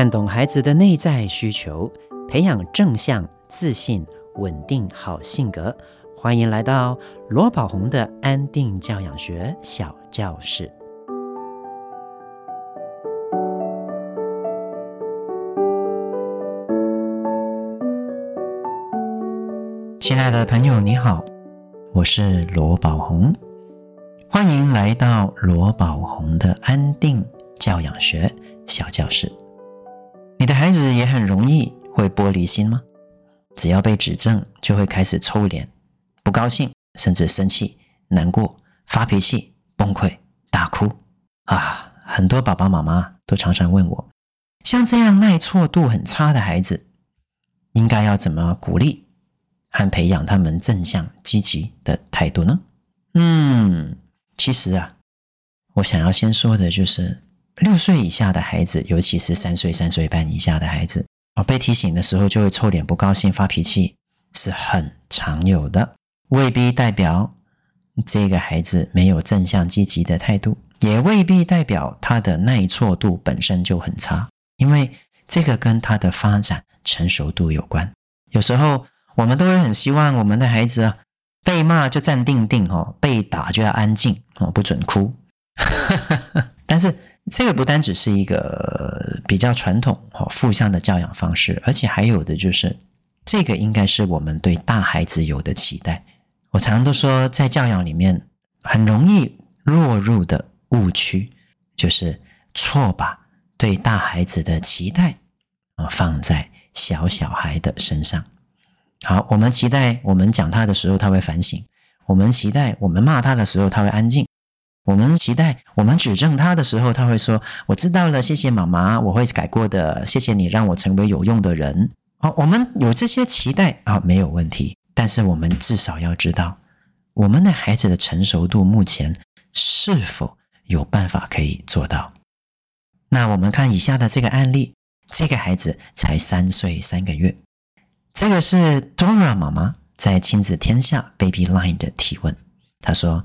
看懂孩子的内在需求，培养正向、自信、稳定好性格。欢迎来到罗宝红的安定教养学小教室。亲爱的朋友，你好，我是罗宝红，欢迎来到罗宝红的安定教养学小教室。你的孩子也很容易会玻璃心吗？只要被指正，就会开始臭脸、不高兴，甚至生气、难过、发脾气、崩溃、大哭啊！很多爸爸妈妈都常常问我，像这样耐挫度很差的孩子，应该要怎么鼓励和培养他们正向积极的态度呢？嗯，其实啊，我想要先说的就是。六岁以下的孩子，尤其是三岁、三岁半以下的孩子，哦，被提醒的时候就会臭脸、不高兴、发脾气，是很常有的，未必代表这个孩子没有正向积极的态度，也未必代表他的耐挫度本身就很差，因为这个跟他的发展成熟度有关。有时候我们都会很希望我们的孩子啊被骂就站定定哦，被打就要安静哦，不准哭，但是。这个不单只是一个比较传统、哈负向的教养方式，而且还有的就是，这个应该是我们对大孩子有的期待。我常常都说，在教养里面很容易落入的误区，就是错把对大孩子的期待啊放在小小孩的身上。好，我们期待我们讲他的时候他会反省，我们期待我们骂他的时候他会安静。我们期待我们指正他的时候，他会说：“我知道了，谢谢妈妈，我会改过的。谢谢你让我成为有用的人。”哦，我们有这些期待啊，没有问题。但是我们至少要知道，我们的孩子的成熟度目前是否有办法可以做到。那我们看以下的这个案例，这个孩子才三岁三个月，这个是 Dora 妈妈在亲子天下 Baby Line 的提问，她说。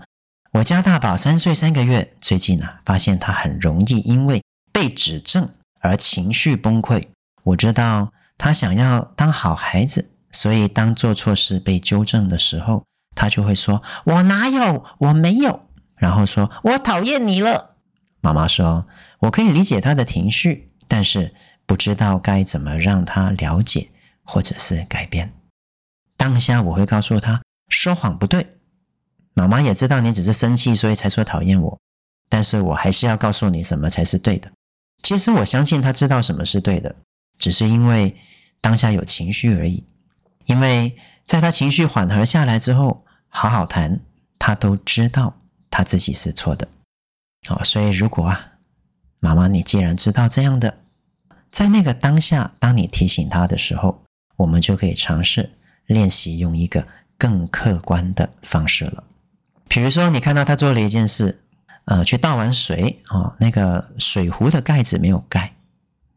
我家大宝三岁三个月，最近啊，发现他很容易因为被指正而情绪崩溃。我知道他想要当好孩子，所以当做错事被纠正的时候，他就会说：“我哪有？我没有。”然后说：“我讨厌你了。”妈妈说：“我可以理解他的情绪，但是不知道该怎么让他了解或者是改变。”当下我会告诉他：“说谎不对。”妈妈也知道你只是生气，所以才说讨厌我，但是我还是要告诉你什么才是对的。其实我相信他知道什么是对的，只是因为当下有情绪而已。因为在他情绪缓和下来之后，好好谈，他都知道他自己是错的。哦，所以如果啊，妈妈你既然知道这样的，在那个当下，当你提醒他的时候，我们就可以尝试练习用一个更客观的方式了。比如说，你看到他做了一件事，呃，去倒完水哦，那个水壶的盖子没有盖，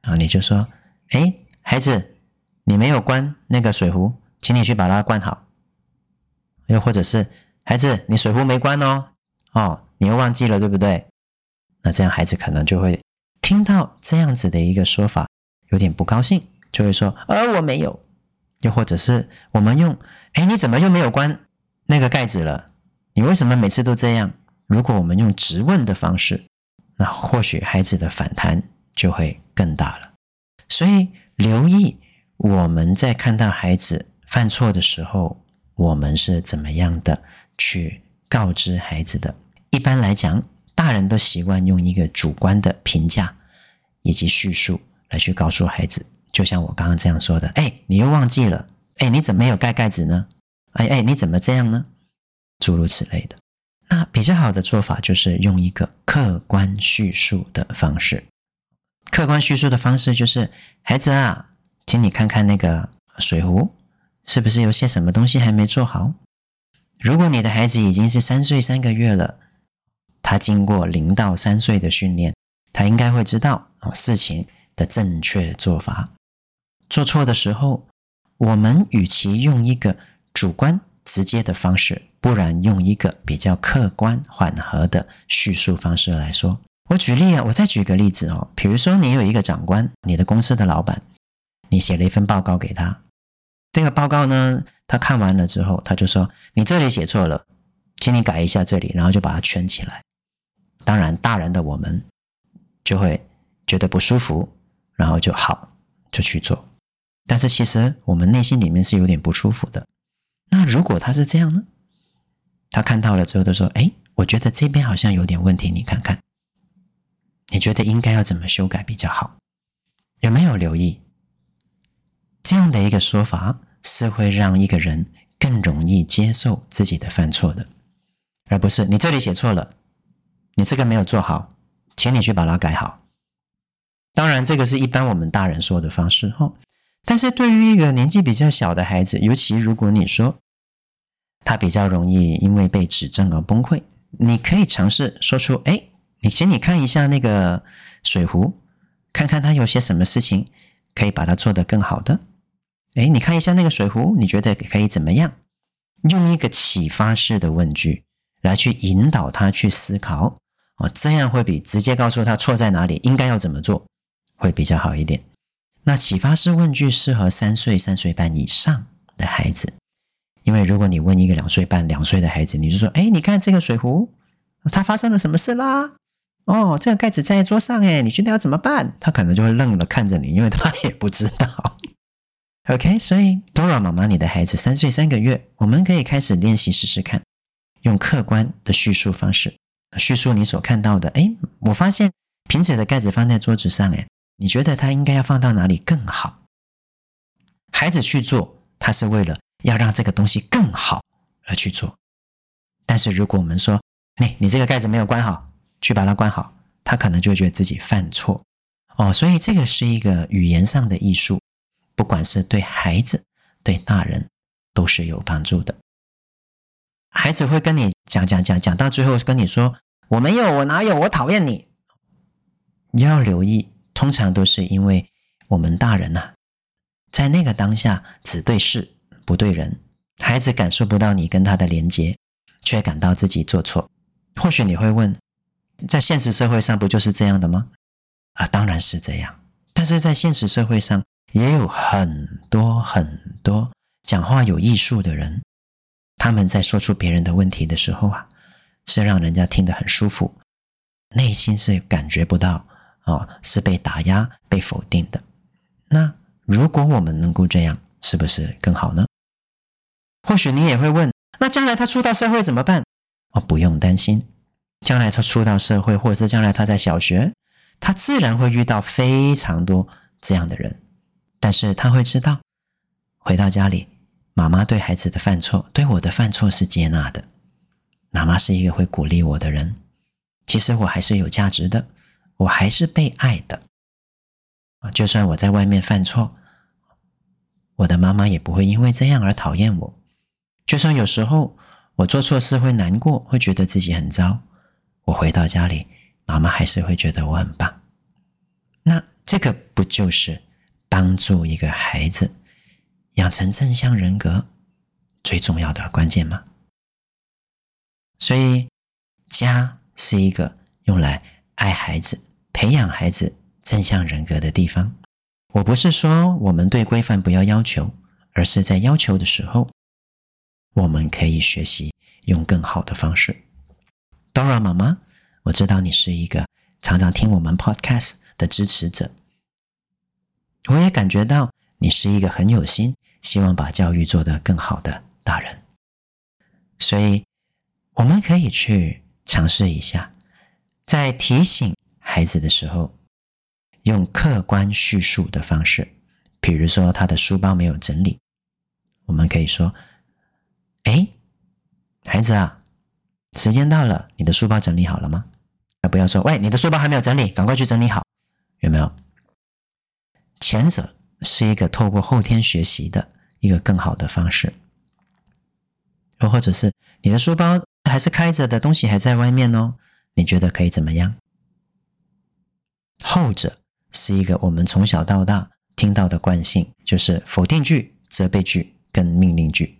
啊，你就说，哎，孩子，你没有关那个水壶，请你去把它关好。又或者是，孩子，你水壶没关哦，哦，你又忘记了，对不对？那这样孩子可能就会听到这样子的一个说法，有点不高兴，就会说，呃，我没有。又或者是我们用，哎，你怎么又没有关那个盖子了？你为什么每次都这样？如果我们用质问的方式，那或许孩子的反弹就会更大了。所以留意我们在看到孩子犯错的时候，我们是怎么样的去告知孩子的。一般来讲，大人都习惯用一个主观的评价以及叙述来去告诉孩子，就像我刚刚这样说的：“哎，你又忘记了？哎，你怎么没有盖盖子呢？哎哎，你怎么这样呢？”诸如此类的，那比较好的做法就是用一个客观叙述的方式。客观叙述的方式就是：孩子啊，请你看看那个水壶，是不是有些什么东西还没做好？如果你的孩子已经是三岁三个月了，他经过零到三岁的训练，他应该会知道事情的正确做法。做错的时候，我们与其用一个主观直接的方式。不然，用一个比较客观缓和的叙述方式来说，我举例啊，我再举个例子哦，比如说你有一个长官，你的公司的老板，你写了一份报告给他，这个报告呢，他看完了之后，他就说你这里写错了，请你改一下这里，然后就把它圈起来。当然，大人的我们就会觉得不舒服，然后就好就去做，但是其实我们内心里面是有点不舒服的。那如果他是这样呢？他看到了之后，他说：“哎，我觉得这边好像有点问题，你看看。”你觉得应该要怎么修改比较好？有没有留意这样的一个说法是会让一个人更容易接受自己的犯错的，而不是你这里写错了，你这个没有做好，请你去把它改好。当然，这个是一般我们大人说的方式哦。但是对于一个年纪比较小的孩子，尤其如果你说他比较容易因为被指正而崩溃，你可以尝试说出：“哎。”你请你看一下那个水壶，看看他有些什么事情可以把它做得更好的。哎，你看一下那个水壶，你觉得可以怎么样？用一个启发式的问句来去引导他去思考，哦，这样会比直接告诉他错在哪里，应该要怎么做，会比较好一点。那启发式问句适合三岁、三岁半以上的孩子，因为如果你问一个两岁半、两岁的孩子，你就说：哎，你看这个水壶，它发生了什么事啦？哦，这个盖子在桌上诶，你觉得要怎么办？他可能就会愣了看着你，因为他也不知道。OK，所以 Dora 妈妈，你的孩子三岁三个月，我们可以开始练习试试看，用客观的叙述方式叙述你所看到的。诶，我发现瓶子的盖子放在桌子上，诶，你觉得它应该要放到哪里更好？孩子去做，他是为了要让这个东西更好而去做。但是如果我们说，你你这个盖子没有关好。去把它关好，他可能就会觉得自己犯错哦，所以这个是一个语言上的艺术，不管是对孩子、对大人都是有帮助的。孩子会跟你讲讲讲讲，到最后跟你说：“我没有，我哪有，我讨厌你。”你要留意，通常都是因为我们大人呐，在那个当下只对事不对人，孩子感受不到你跟他的连接，却感到自己做错。或许你会问，在现实社会上不就是这样的吗？啊，当然是这样。但是在现实社会上也有很多很多讲话有艺术的人，他们在说出别人的问题的时候啊，是让人家听得很舒服，内心是感觉不到哦，是被打压、被否定的。那如果我们能够这样，是不是更好呢？或许你也会问，那将来他出到社会怎么办？哦，不用担心。将来他出到社会，或者是将来他在小学，他自然会遇到非常多这样的人。但是他会知道，回到家里，妈妈对孩子的犯错，对我的犯错是接纳的。妈妈是一个会鼓励我的人，其实我还是有价值的，我还是被爱的。就算我在外面犯错，我的妈妈也不会因为这样而讨厌我。就算有时候我做错事会难过，会觉得自己很糟。我回到家里，妈妈还是会觉得我很棒。那这个不就是帮助一个孩子养成正向人格最重要的关键吗？所以，家是一个用来爱孩子、培养孩子正向人格的地方。我不是说我们对规范不要要求，而是在要求的时候，我们可以学习用更好的方式。Dora 妈妈，我知道你是一个常常听我们 Podcast 的支持者，我也感觉到你是一个很有心，希望把教育做得更好的大人。所以，我们可以去尝试一下，在提醒孩子的时候，用客观叙述的方式，比如说他的书包没有整理，我们可以说：“哎，孩子啊。”时间到了，你的书包整理好了吗？而不要说，喂，你的书包还没有整理，赶快去整理好，有没有？前者是一个透过后天学习的一个更好的方式，又或者是你的书包还是开着的，东西还在外面哦，你觉得可以怎么样？后者是一个我们从小到大听到的惯性，就是否定句、责备句跟命令句。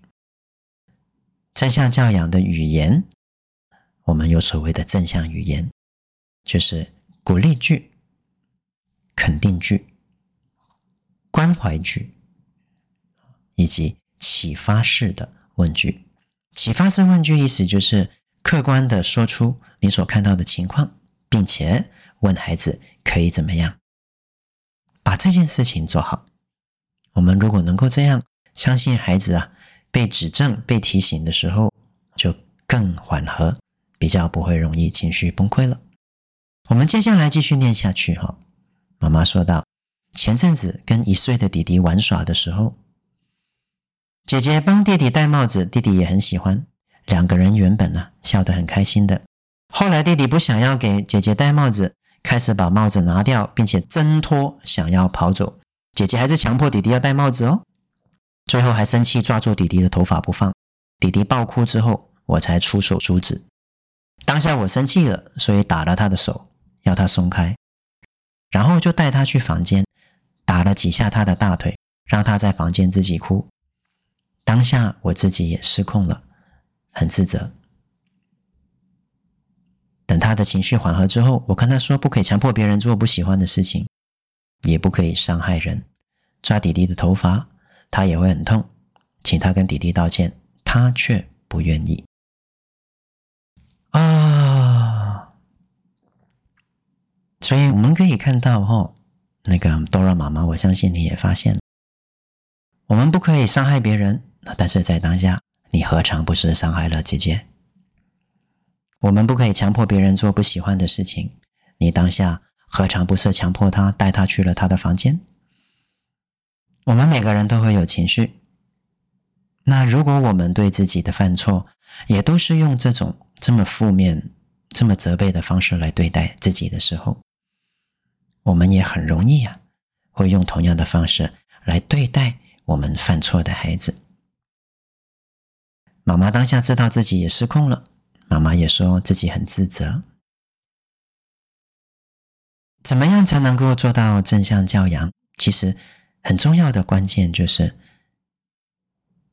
正向教养的语言。我们有所谓的正向语言，就是鼓励句、肯定句、关怀句，以及启发式的问句。启发式问句意思就是客观的说出你所看到的情况，并且问孩子可以怎么样把这件事情做好。我们如果能够这样，相信孩子啊，被指正、被提醒的时候就更缓和，比较不会容易情绪崩溃了。我们接下来继续念下去哈。妈妈说道：“前阵子跟一岁的弟弟玩耍的时候。”姐姐帮弟弟戴帽子，弟弟也很喜欢。两个人原本呢、啊、笑得很开心的，后来弟弟不想要给姐姐戴帽子，开始把帽子拿掉，并且挣脱，想要跑走。姐姐还是强迫弟弟要戴帽子哦，最后还生气抓住弟弟的头发不放。弟弟爆哭之后，我才出手阻止。当下我生气了，所以打了他的手，要他松开，然后就带他去房间，打了几下他的大腿，让他在房间自己哭。当下我自己也失控了，很自责。等他的情绪缓和之后，我跟他说：“不可以强迫别人做不喜欢的事情，也不可以伤害人。抓弟弟的头发，他也会很痛，请他跟弟弟道歉，他却不愿意。”啊，所以我们可以看到，哦，那个 Dora 妈妈，我相信你也发现，我们不可以伤害别人。但是在当下，你何尝不是伤害了姐姐？我们不可以强迫别人做不喜欢的事情，你当下何尝不是强迫他带他去了他的房间？我们每个人都会有情绪，那如果我们对自己的犯错，也都是用这种这么负面、这么责备的方式来对待自己的时候，我们也很容易啊，会用同样的方式来对待我们犯错的孩子。妈妈当下知道自己也失控了，妈妈也说自己很自责。怎么样才能够做到正向教养？其实很重要的关键就是，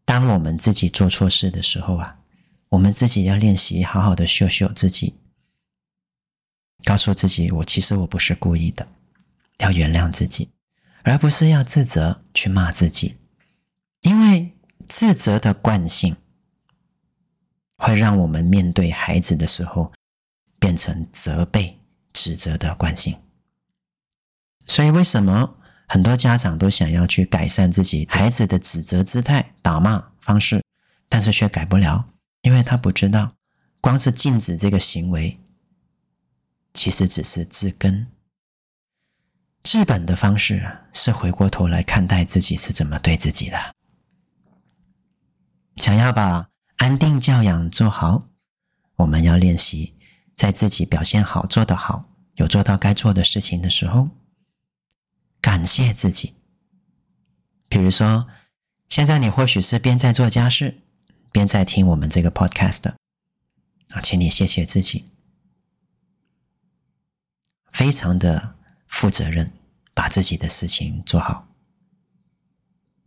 当我们自己做错事的时候啊，我们自己要练习好好的秀秀自己，告诉自己我其实我不是故意的，要原谅自己，而不是要自责去骂自己，因为自责的惯性。会让我们面对孩子的时候，变成责备、指责的惯性。所以，为什么很多家长都想要去改善自己孩子的指责姿态、打骂方式，但是却改不了？因为他不知道，光是禁止这个行为，其实只是治根。治本的方式，是回过头来看待自己是怎么对自己的。想要把安定教养做好，我们要练习在自己表现好、做得好、有做到该做的事情的时候，感谢自己。比如说，现在你或许是边在做家事，边在听我们这个 podcast，啊，请你谢谢自己，非常的负责任，把自己的事情做好，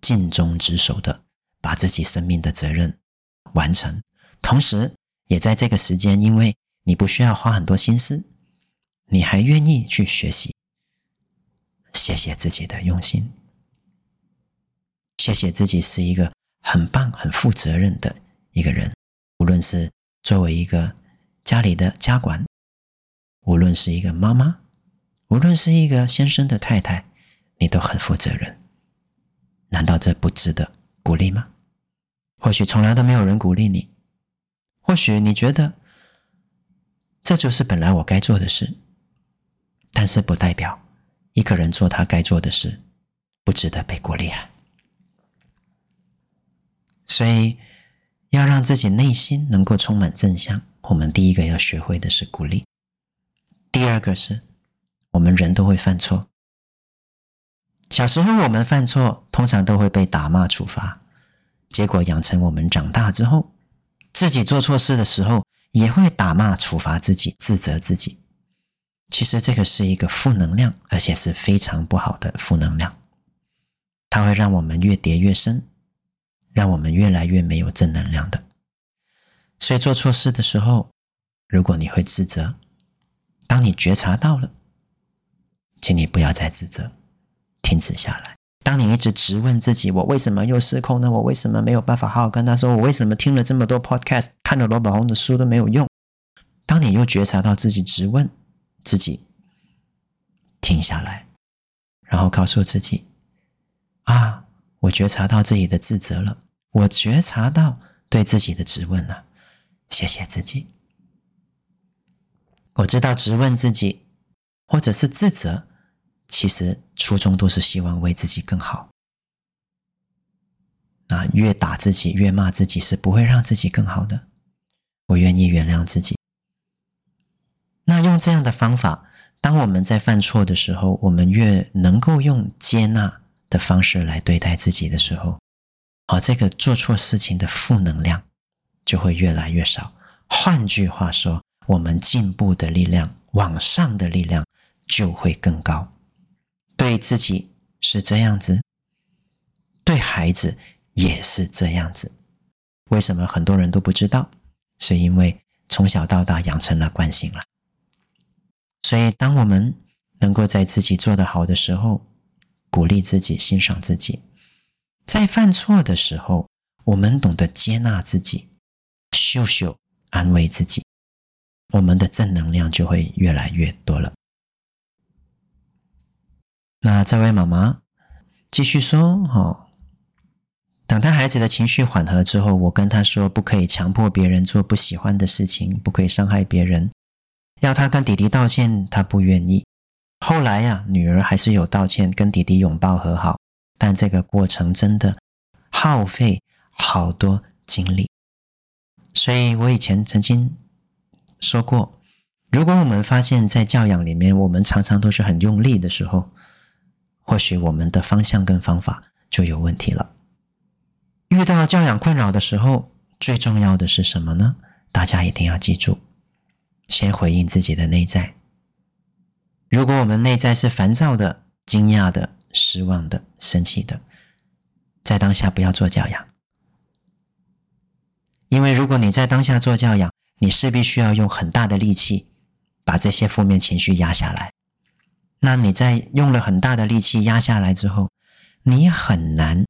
尽忠职守的把自己生命的责任完成，同时也在这个时间，因为你不需要花很多心思，你还愿意去学习。谢谢自己的用心，谢谢自己是一个很棒、很负责任的一个人。无论是作为一个家里的家管，无论是一个妈妈，无论是一个先生的太太，你都很负责任。难道这不值得鼓励吗？或许从来都没有人鼓励你，或许你觉得这就是本来我该做的事，但是不代表一个人做他该做的事不值得被鼓励啊。所以要让自己内心能够充满正向，我们第一个要学会的是鼓励。第二个是我们人都会犯错，小时候我们犯错通常都会被打骂处罚。结果养成我们长大之后，自己做错事的时候也会打骂、处罚自己、自责自己。其实这个是一个负能量，而且是非常不好的负能量。它会让我们越跌越深，让我们越来越没有正能量的。所以做错事的时候，如果你会自责，当你觉察到了，请你不要再自责，停止下来。当你一直质问自己，我为什么又失控呢？我为什么没有办法好好跟他说？我为什么听了这么多 podcast，看了罗宝红的书都没有用？当你又觉察到自己质问自己，停下来，然后告诉自己：啊，我觉察到自己的自责了，我觉察到对自己的质问了，谢谢自己。我知道质问自己或者是自责。其实初衷都是希望为自己更好。那越打自己，越骂自己，是不会让自己更好的。我愿意原谅自己。那用这样的方法，当我们在犯错的时候，我们越能够用接纳的方式来对待自己的时候，啊，这个做错事情的负能量就会越来越少。换句话说，我们进步的力量，往上的力量就会更高。对自己是这样子，对孩子也是这样子。为什么很多人都不知道？是因为从小到大养成了惯性了。所以，当我们能够在自己做得好的时候，鼓励自己、欣赏自己；在犯错的时候，我们懂得接纳自己、秀秀安慰自己，我们的正能量就会越来越多了。那这位妈妈继续说：“哦，等他孩子的情绪缓和之后，我跟他说，不可以强迫别人做不喜欢的事情，不可以伤害别人。要他跟弟弟道歉，他不愿意。后来呀，女儿还是有道歉，跟弟弟拥抱和好，但这个过程真的耗费好多精力。所以我以前曾经说过，如果我们发现，在教养里面，我们常常都是很用力的时候。”或许我们的方向跟方法就有问题了。遇到教养困扰的时候，最重要的是什么呢？大家一定要记住，先回应自己的内在。如果我们内在是烦躁的、惊讶的、失望的、生气的，在当下不要做教养，因为如果你在当下做教养，你势必需要用很大的力气把这些负面情绪压下来。那你在用了很大的力气压下来之后，你很难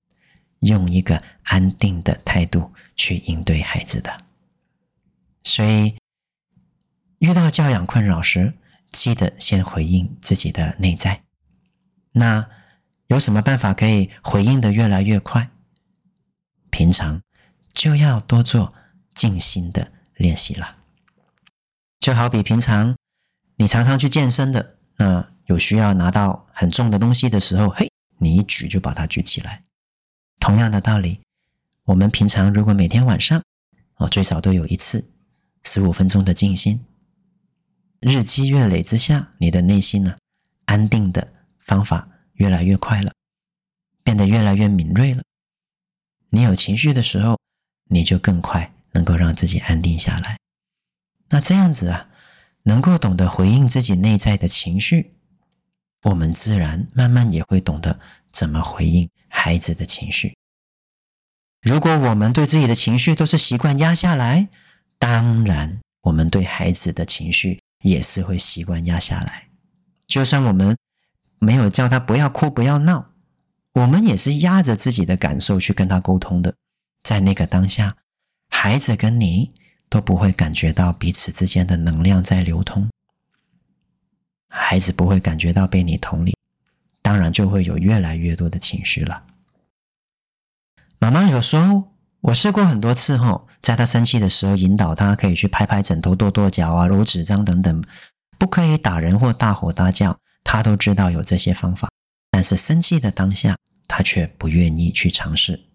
用一个安定的态度去应对孩子的。所以，遇到教养困扰时，记得先回应自己的内在。那有什么办法可以回应的越来越快？平常就要多做静心的练习了。就好比平常你常常去健身的，那。有需要拿到很重的东西的时候，嘿，你一举就把它举起来。同样的道理，我们平常如果每天晚上，哦，最少都有一次十五分钟的静心，日积月累之下，你的内心呢，安定的方法越来越快了，变得越来越敏锐了。你有情绪的时候，你就更快能够让自己安定下来。那这样子啊，能够懂得回应自己内在的情绪。我们自然慢慢也会懂得怎么回应孩子的情绪。如果我们对自己的情绪都是习惯压下来，当然我们对孩子的情绪也是会习惯压下来。就算我们没有叫他不要哭、不要闹，我们也是压着自己的感受去跟他沟通的。在那个当下，孩子跟你都不会感觉到彼此之间的能量在流通。孩子不会感觉到被你同理，当然就会有越来越多的情绪了。妈妈有时候，我试过很多次后，在他生气的时候，引导他可以去拍拍枕头、跺跺脚啊、揉纸张等等，不可以打人或大吼大叫，他都知道有这些方法，但是生气的当下，他却不愿意去尝试。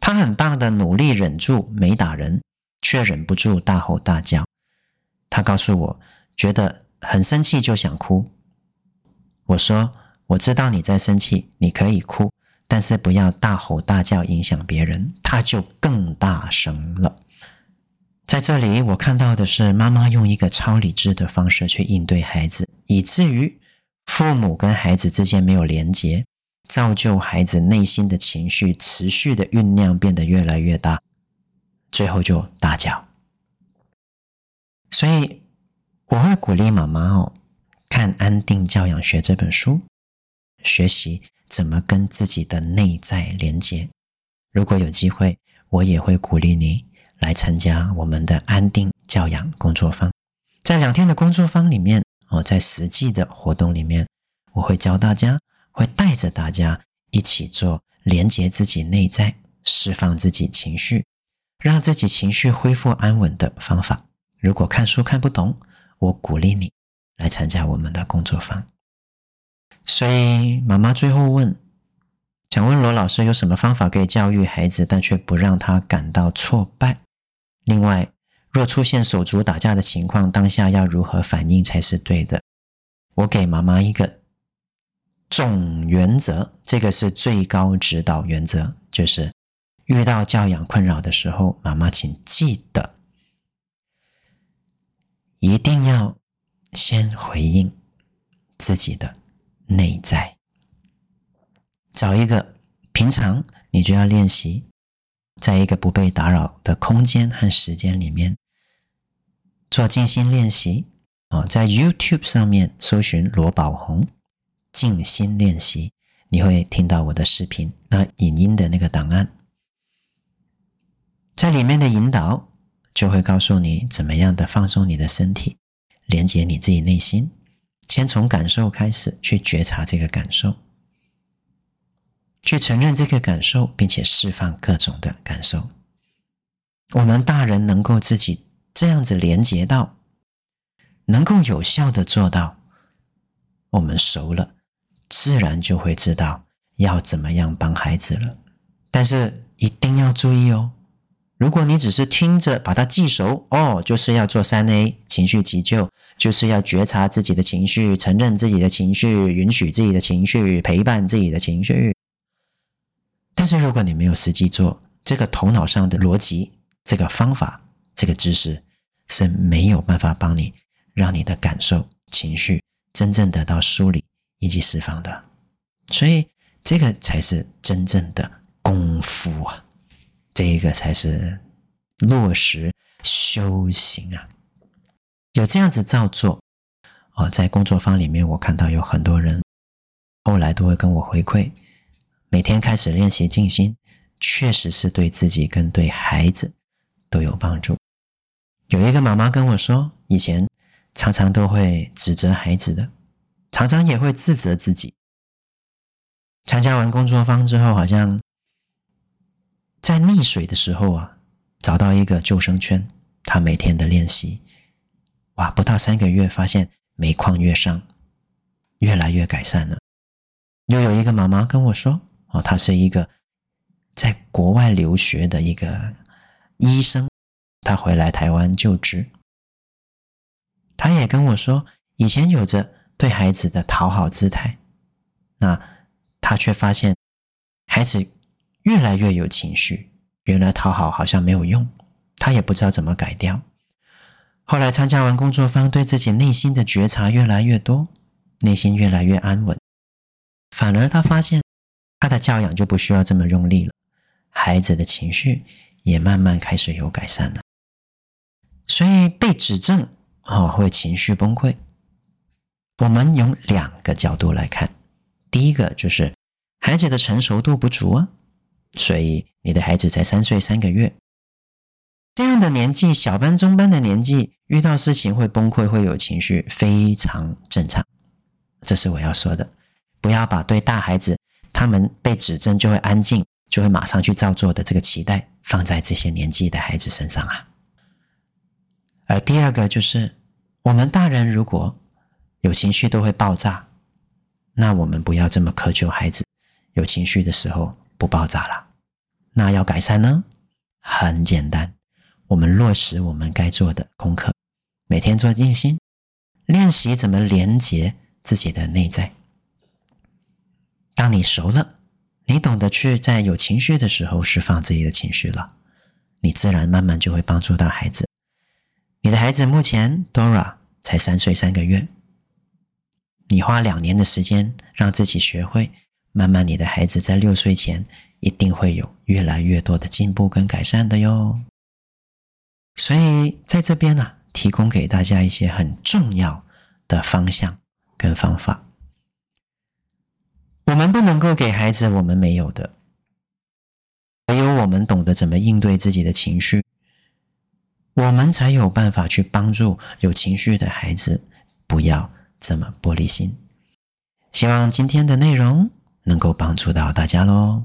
他很棒的努力忍住没打人，却忍不住大吼大叫。他告诉我，觉得。很生气就想哭，我说我知道你在生气，你可以哭，但是不要大吼大叫影响别人，他就更大声了。在这里，我看到的是妈妈用一个超理智的方式去应对孩子，以至于父母跟孩子之间没有连结，造就孩子内心的情绪持续的酝酿变得越来越大，最后就大叫。所以。我会鼓励妈妈哦，看《安定教养学》这本书，学习怎么跟自己的内在连接。如果有机会，我也会鼓励你来参加我们的安定教养工作坊。在两天的工作坊里面，哦，在实际的活动里面，我会教大家，会带着大家一起做连接自己内在、释放自己情绪、让自己情绪恢复安稳的方法。如果看书看不懂，我鼓励你来参加我们的工作坊。所以妈妈最后问：想问罗老师有什么方法可以教育孩子，但却不让他感到挫败？另外，若出现手足打架的情况，当下要如何反应才是对的？我给妈妈一个总原则，这个是最高指导原则，就是遇到教养困扰的时候，妈妈请记得一定要先回应自己的内在，找一个平常你就要练习，在一个不被打扰的空间和时间里面。做静心练习。啊，在 YouTube 上面搜寻罗宝红静心练习，你会听到我的视频，那影音的那个档案，在里面的引导就会告诉你怎么样的放松你的身体，连接你自己内心，先从感受开始去觉察这个感受，去承认这个感受，并且释放各种的感受。我们大人能够自己。这样子连接到，能够有效的做到，我们熟了，自然就会知道要怎么样帮孩子了。但是一定要注意哦，如果你只是听着把它记熟，哦，就是要做三 A 情绪急救，就是要觉察自己的情绪，承认自己的情绪，允许自己的情绪，陪伴自己的情绪。但是如果你没有实际做这个头脑上的逻辑，这个方法。这个知识是没有办法帮你让你的感受、情绪真正得到梳理以及释放的，所以这个才是真正的功夫啊！这一个才是落实修行啊！有这样子照做哦，在工作坊里面，我看到有很多人后来都会跟我回馈，每天开始练习静心，确实是对自己跟对孩子都有帮助。有一个妈妈跟我说，以前常常都会指责孩子的，常常也会自责自己。参加完工作坊之后，好像在溺水的时候啊，找到一个救生圈，他每天的练习，哇，不到三个月，发现每况愈上，越来越改善了。又有一个妈妈跟我说，哦，她是一个在国外留学的一个医生。他回来台湾就职，他也跟我说，以前有着对孩子的讨好姿态，那他却发现孩子越来越有情绪，原来讨好好像没有用，他也不知道怎么改掉。后来参加完工作坊，对自己内心的觉察越来越多，内心越来越安稳，反而他发现他的教养就不需要这么用力了，孩子的情绪也慢慢开始有改善了。所以被指正啊，会情绪崩溃。我们用两个角度来看，第一个就是孩子的成熟度不足啊，所以你的孩子才三岁三个月，这样的年纪，小班、中班的年纪，遇到事情会崩溃，会有情绪，非常正常。这是我要说的，不要把对大孩子他们被指正就会安静，就会马上去照做的这个期待放在这些年纪的孩子身上啊。而第二个就是，我们大人如果有情绪都会爆炸，那我们不要这么苛求孩子有情绪的时候不爆炸了。那要改善呢？很简单，我们落实我们该做的功课，每天做静心，练习怎么连接自己的内在。当你熟了，你懂得去在有情绪的时候释放自己的情绪了，你自然慢慢就会帮助到孩子。你的孩子目前 Dora 才三岁三个月，你花两年的时间让自己学会，慢慢你的孩子在六岁前一定会有越来越多的进步跟改善的哟。所以在这边呢，提供给大家一些很重要的方向跟方法。我们不能够给孩子我们没有的，唯有我们懂得怎么应对自己的情绪，我们才有办法去帮助有情绪的孩子，不要这么玻璃心。希望今天的内容能够帮助到大家喽。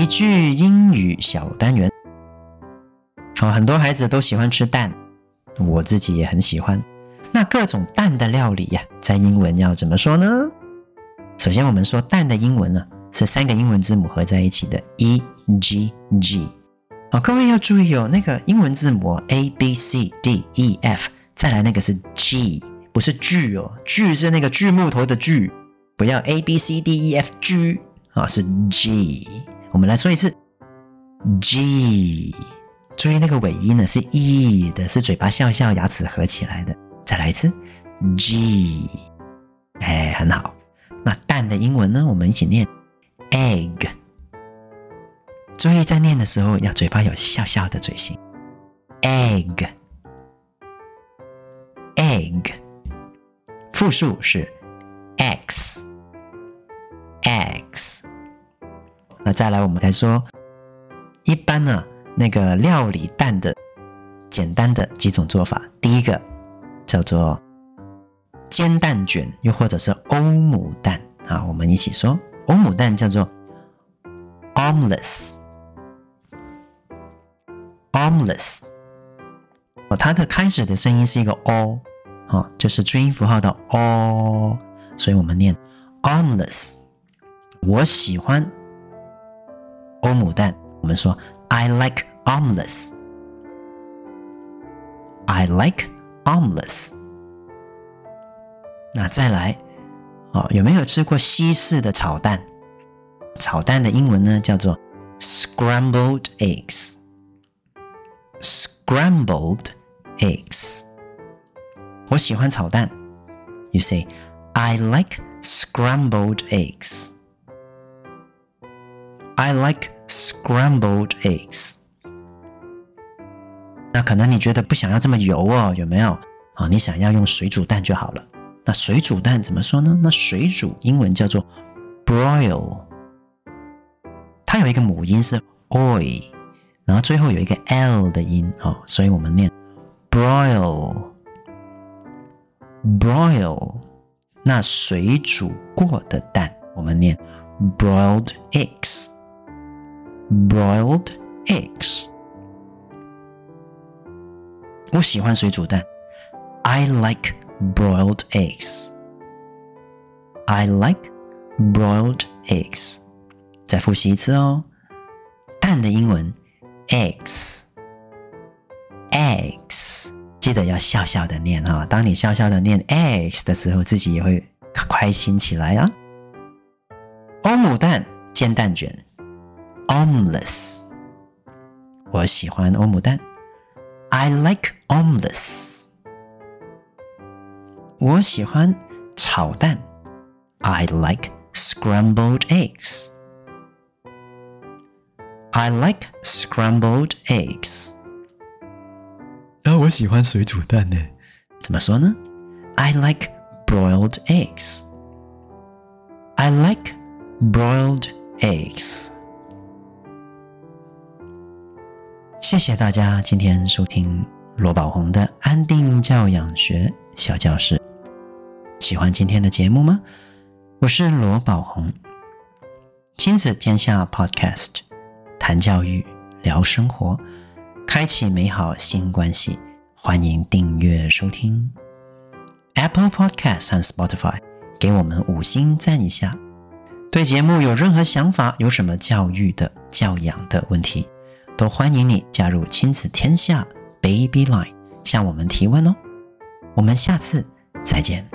一句英语小单元，啊，很多孩子都喜欢吃蛋，我自己也很喜欢。那各种蛋的料理呀，在英文要怎么说呢？首先，我们说蛋的英文呢，是三个英文字母合在一起的 E G G。啊，各位要注意哦，那个英文字母 A B C D E F，再来那个是 G，不是锯哦，锯是那个锯木头的锯，不要 A B C D E F G 啊，是 G。我们来说一次，G，注意那个尾音呢是 E 的，是嘴巴笑笑，牙齿合起来的。再来一次，G，哎，很好。那蛋的英文呢？我们一起念 egg。注意在念的时候要嘴巴有笑笑的嘴型，egg，egg。复数是 x，x。那再来，我们来说，一般呢，那个料理蛋的简单的几种做法。第一个叫做煎蛋卷，又或者是欧姆蛋啊。我们一起说，欧姆蛋叫做 omelets，omelets。哦，它的开始的声音是一个 o，哦，就是注音符号的 o，所以我们念 omelets。我喜欢。欧姆蛋，我们说 I like omelets。I like omelets。那再来，哦，有没有吃过西式的炒蛋？炒蛋的英文呢叫做 scrambled eggs。Scrambled eggs。我喜欢炒蛋。You say I like scrambled eggs。 I like scrambled eggs。那可能你觉得不想要这么油哦，有没有？啊，你想要用水煮蛋就好了。那水煮蛋怎么说呢？那水煮英文叫做 broil，它有一个母音是 oi，然后最后有一个 l 的音哦，所以我们念 broil，broil。那水煮过的蛋，我们念 broiled eggs。Broiled eggs。我喜欢水煮蛋。I like broiled eggs. I like broiled eggs. 再复习一次哦。蛋的英文 eggs。eggs。记得要笑笑的念哈。当你笑笑的念 eggs 的时候，自己也会开心起来啊。欧姆蛋煎蛋卷。Omelets，我喜欢欧姆蛋。I like omelets。我喜欢炒蛋。I like scrambled eggs。I like scrambled eggs。啊，我喜欢水煮蛋呢。怎么说呢？I like broiled eggs。I like broiled eggs。 谢谢大家今天收听罗宝红的安定教养学小教室。喜欢今天的节目吗？我是罗宝红，亲子天下 Podcast，谈教育，聊生活，开启美好新关系。欢迎订阅收听 Apple Podcast 和 Spotify，给我们五星赞一下。对节目有任何想法，有什么教育的、教养的问题？都欢迎你加入亲子天下 Baby Line，向我们提问哦。我们下次再见。